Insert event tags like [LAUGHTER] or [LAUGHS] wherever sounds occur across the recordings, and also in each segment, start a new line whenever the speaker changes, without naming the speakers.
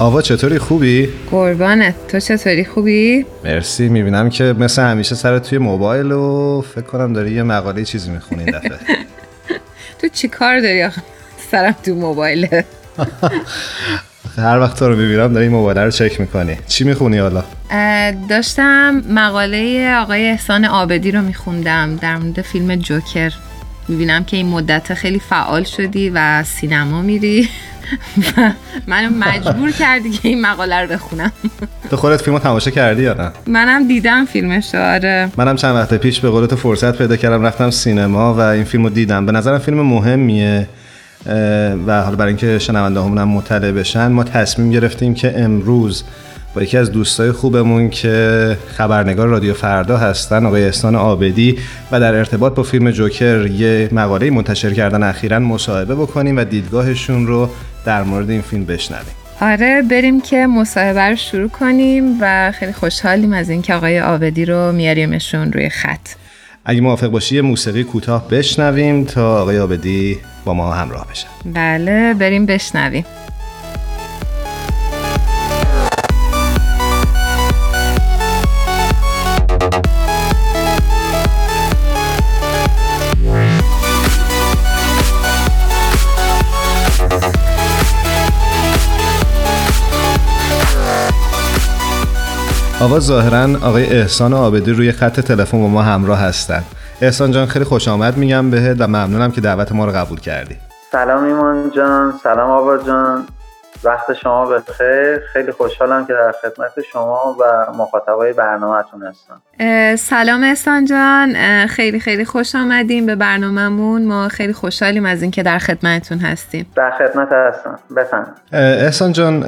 آوا چطوری؟ خوبی؟
قربانت. تو چطوری؟ خوبی؟
مرسی. می‌بینم که مثل همیشه سرت توی موبایل و فکر کنم داری یه مقاله چیزی می‌خونی این دفعه. [LAUGHS]
تو چی کار داری آخه؟ سرم تو موبایله. [LAUGHS]
هر وقت تو رو می‌بینم داری موبایل رو چک می‌کنی. چی می‌خونی حالا؟
داشتم مقاله آقای احسان آبدی رو میخوندم در مورد فیلم جوکر. می‌بینم که این مدت خیلی فعال شدی و سینما میری. و [LAUGHS] منو مجبور کردی که این مقاله رو بخونم.
تو خودت فیلمو تماشا کردی یا نه؟
منم دیدم فیلمش آره.
منم چند وقت پیش به قول فرصت پیدا کردم رفتم سینما و این فیلمو دیدم. به نظرم فیلم مهمیه و حالا برای اینکه شنونده هم مطلع بشن ما تصمیم گرفتیم که امروز با یکی از دوستای خوبمون که خبرنگار رادیو فردا هستن آقای احسان آبدی و در ارتباط با فیلم جوکر یه مقاله منتشر کردن اخیرا مصاحبه بکنیم و دیدگاهشون رو در مورد این فیلم بشنویم.
آره بریم که مصاحبه رو شروع کنیم و خیلی خوشحالیم از اینکه آقای آبدی رو میاریمشون روی خط.
اگه موافق باشی یه موسیقی کوتاه بشنویم تا آقای آبدی با ما همراه بشن
بله بریم بشنویم.
آقا ظاهرا آقای احسان آبدی روی خط تلفن با ما همراه هستن. احسان جان خیلی خوش آمد میگم بهت و ممنونم که دعوت ما رو قبول کردی.
سلام ایمان جان سلام آبا جان. وقت شما بخیر خیلی خوشحالم که در خدمت شما و مخاطبای برنامهتون هستم.
سلام احسان جان. خیلی خیلی خوش آمدیم به برنامهمون. ما خیلی خوشحالیم از اینکه در خدمتتون هستیم.
در خدمت هستم. بفهم
احسان جان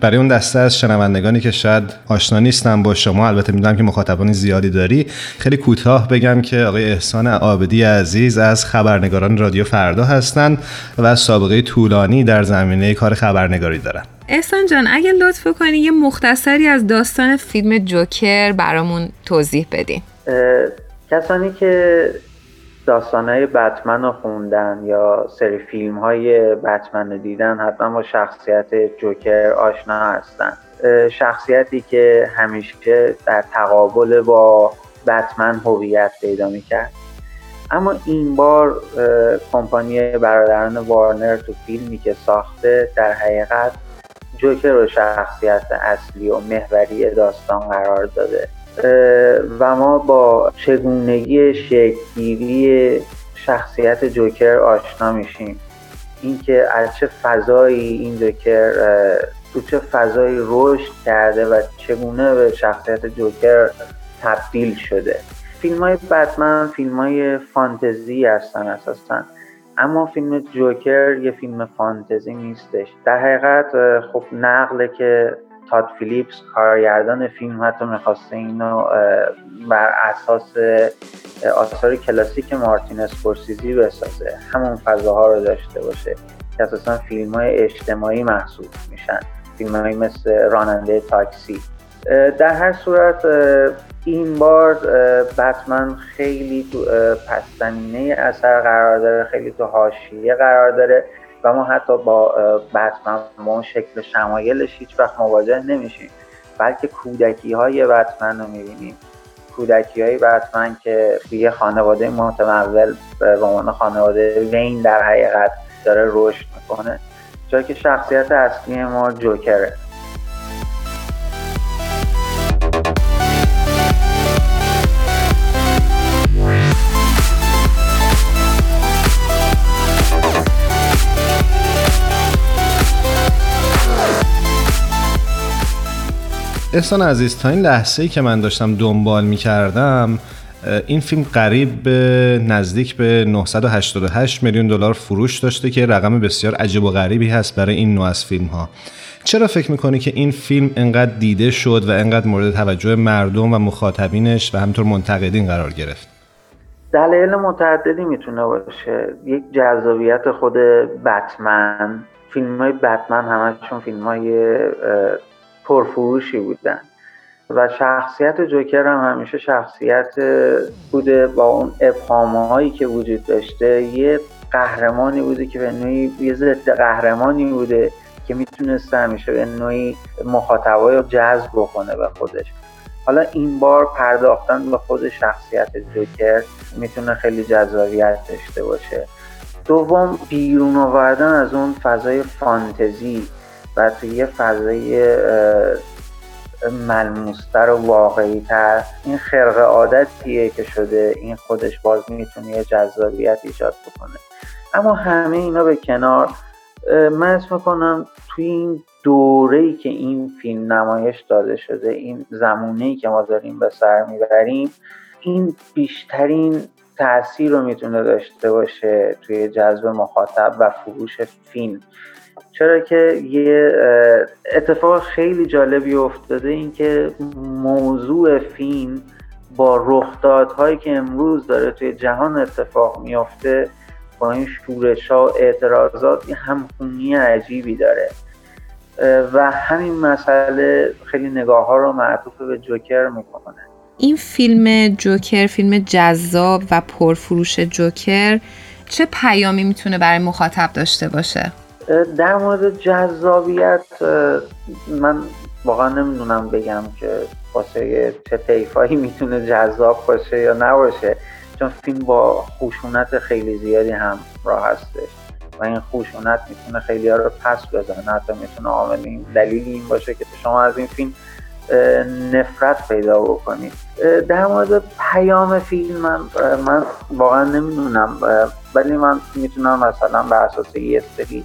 برای اون دسته از شنوندگانی که شاید آشنا نیستن با شما البته می‌دونم که مخاطبان زیادی داری. خیلی کوتاه بگم که آقای احسان آبدی عزیز از خبرنگاران رادیو فردا هستند و سابقه طولانی در زمینه کار خبرنگاری دارن.
احسان جان اگه لطف کنی یه مختصری از داستان فیلم جوکر برامون توضیح بدین
کسانی که داستانهای بتمن رو خوندن یا سری فیلم های بتمن رو دیدن حتما با شخصیت جوکر آشنا هستن. شخصیتی که همیشه در تقابل با بتمن هویت پیدا می‌کرد. اما این بار کمپانی برادران وارنر تو فیلمی که ساخته در حقیقت جوکر رو شخصیت اصلی و محوری داستان قرار داده. و ما با چگونگی شکلگیری شخصیت جوکر آشنا میشیم. اینکه از چه فضایی این جوکر تو چه فضایی رشد کرده و چگونه به شخصیت جوکر تبدیل شده. فیلم های بتمن فیلم های فانتزی هستن اساسا. اما فیلم جوکر یه فیلم فانتزی نیستش. در حقیقت خب نقله که تاد فیلیپس کارگردان فیلم حتی می‌خواسته اینو بر اساس آثار کلاسیک مارتین اسکورسیزی بسازه. همون فضاها رو داشته باشه که اساسا فیلم های اجتماعی محسوب میشن. فیلم مثل راننده تاکسی. در هر صورت این بار بتمن خیلی تو پس اثر قرار داره خیلی تو حاشیه قرار داره و ما حتی با بتمن اون شکل شمایلش هیچ وقت مواجه نمیشیم. بلکه کودکی های بتمن رو می‌بینیم. کودکی های بتمن که توی خانواده متمول به عنوان خانواده وین در حقیقت داره رشد می‌کنه. جایی که شخصیت اصلی ما جوکره.
احسان عزیز تا این لحظه ای که من داشتم دنبال می کردم این فیلم قریب به نزدیک به 988 میلیون دلار فروش داشته که رقم بسیار عجیب و غریبی هست برای این نوع از فیلم ها چرا فکر می‌کنی که این فیلم انقدر دیده شد و انقدر مورد توجه مردم و مخاطبینش و همینطور منتقدین قرار گرفت؟
دلایل متعددی می‌تونه باشه. یک جذابیت خود بتمن. فیلم های بتمن همشون فیلم های پرفروشی بودن. و شخصیت جوکر هم همیشه شخصیت بوده با اون ابهام هایی که وجود داشته. یه قهرمانی بوده که به نوعی یه ضد قهرمانی بوده که می‌تونسته همیشه به نوعی مخاطبای رو جذب بکنه به خودش. حالا این بار پرداختن به خود شخصیت جوکر می‌تونه خیلی جذابیت داشته باشه. دوم بیرون آوردن از اون فضای فانتزی. و توی یه فضای ملموستر و واقعی تر این خرق عادتیه که شده این خودش باز می‌تونه یه جذابیت ایجاد بکنه. اما همه اینا به کنار من اسم می‌کنم توی این دوره که این فیلم نمایش داده شده این زمونه ای که ما داریم به سر می‌بریم این بیشترین تاثیر رو می‌تونه داشته باشه توی جذب مخاطب و فروش فیلم. چرا که یه اتفاق خیلی جالبی افتاده این که موضوع فیلم با رخدادهایی که امروز داره توی جهان اتفاق میافته با این شورش ها اعتراضات یه همخونی عجیبی داره و همین مسئله خیلی نگاه ها رو معطوف به جوکر می‌کنه
این فیلم جوکر فیلم جذاب و پرفروش جوکر چه پیامی می‌تونه برای مخاطب داشته باشه؟
در مورد جذابیت من واقعا نمی‌دونم بگم که واسه چه طیفایی می‌تونه جذاب باشه یا نباشه چون فیلم با خشونت خیلی زیادی هم راه هستش و این خشونت می‌تونه خیلی ها رو پس بزنه حتی می‌تونه عامل این دلیلی این باشه که شما از این فیلم نفرت پیدا بکنید. در مورد پیام فیلم من, من واقعا نمی‌دونم ولی من می‌تونم مثلا بر اساس یه سری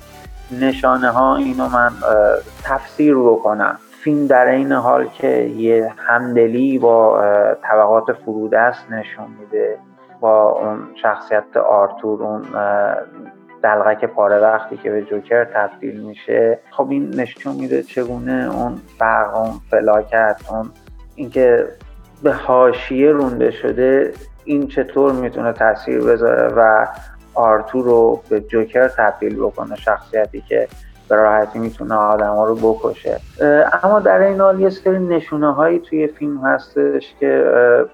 نشانه ها اینو من تفسیر بکنم فیلم در این حال که یه همدلی با طبقات فرودست نشون میده با اون شخصیت آرتور اون دلغک پاره وقتی که به جوکر تبدیل میشه. خب این نشون میده چگونه اون فرق اون فلاکت اون اینکه به حاشیه رونده شده این چطور می‌تونه تاثیر بذاره و آرتور رو به جوکر تبدیل بکنه شخصیتی که به راحتی می‌تونه آدم ها رو بکشه. اما در این حال یه سری نشونه هایی توی فیلم هستش که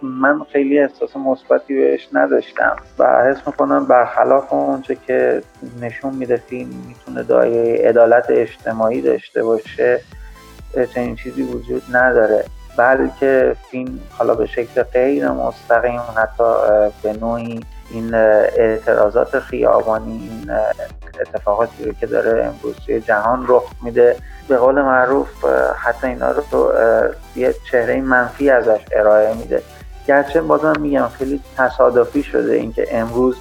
من خیلی احساس مثبتی بهش نداشتم و حس می‌کنم برخلاف اونچه که نشون میده فیلم می‌تونه دایه عدالت اجتماعی داشته باشه چنین چیزی وجود نداره. بلکه فیلم حالا به شکل غیر مستقیم حتی به نوعی این اعتراضات خیابانی این اتفاقاتی رو که داره امروز توی جهان رخ میده. به قول معروف حتی اینا رو یه چهره منفی ازش ارائه میده. گرچه بازم میگم خیلی تصادفی شده اینکه امروز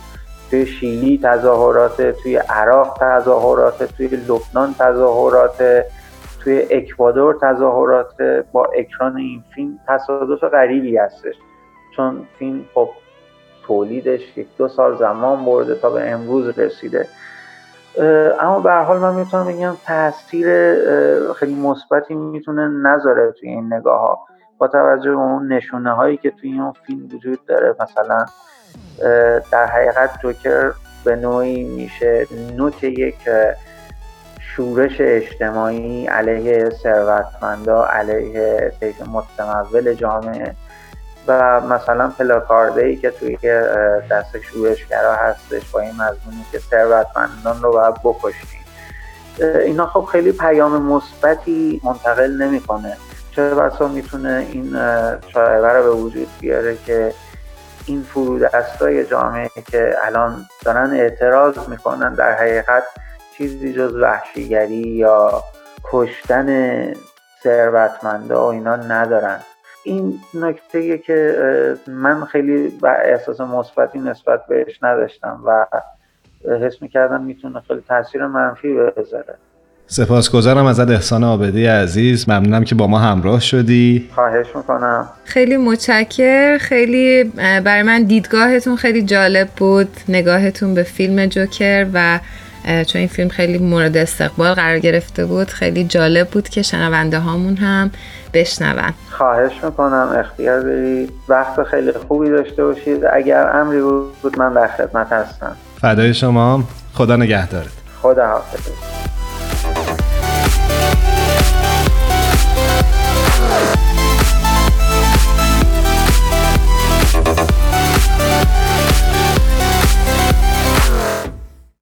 توی شیلی تظاهرات توی عراق تظاهرات توی لبنان تظاهرات توی اکوادور تظاهرات با اکران این فیلم تصادف غریبی هستش. چون فیلم خب تولیدش یک دو سال زمان برده تا به امروز رسیده. اما به حال من می‌تونم بگم تاثیر خیلی مثبتی می‌تونه نذاره توی این نگاه ها با توجه به اون نشونه هایی که توی این فیلم وجود داره مثلا در حقیقت جوکر به نوعی میشه نوک یک شورش اجتماعی علیه ثروتمندا علیه متمول جامعه و مثلا پلاکارده ای که توی دست شورشگرا هستش با این مضمونی که ثروتمندان رو باید بکشیم. اینا خب خیلی پیام مثبتی منتقل نمی‌کنه. چه بسا می‌تونه این شایبه رو به وجود بیاره که این فرودستای جامعه که الان دارن اعتراض می‌کنن در حقیقت چیزی جز وحشیگری یا کشتن ثروتمندا و اینا ندارن. این نکته که من خیلی احساس مثبتی نسبت بهش نداشتم و حس می‌کردم می‌تونه خیلی تاثیر منفی بذاره.
سپاسگزارم ازت احسان آبدی عزیز. ممنونم که با ما همراه شدی.
خواهش می‌کنم.
خیلی متشکر خیلی برای من دیدگاهتون خیلی جالب بود. نگاهتون به فیلم جوکر و چون این فیلم خیلی مورد استقبال قرار گرفته بود خیلی جالب بود که شنونده هامون هم بشنون.
خواهش می‌کنم اختیار برید وقت خیلی خوبی داشته باشید. اگر امری بود من در خدمت هستم.
فدای شما. خدا نگهدارت.
خدا حافظ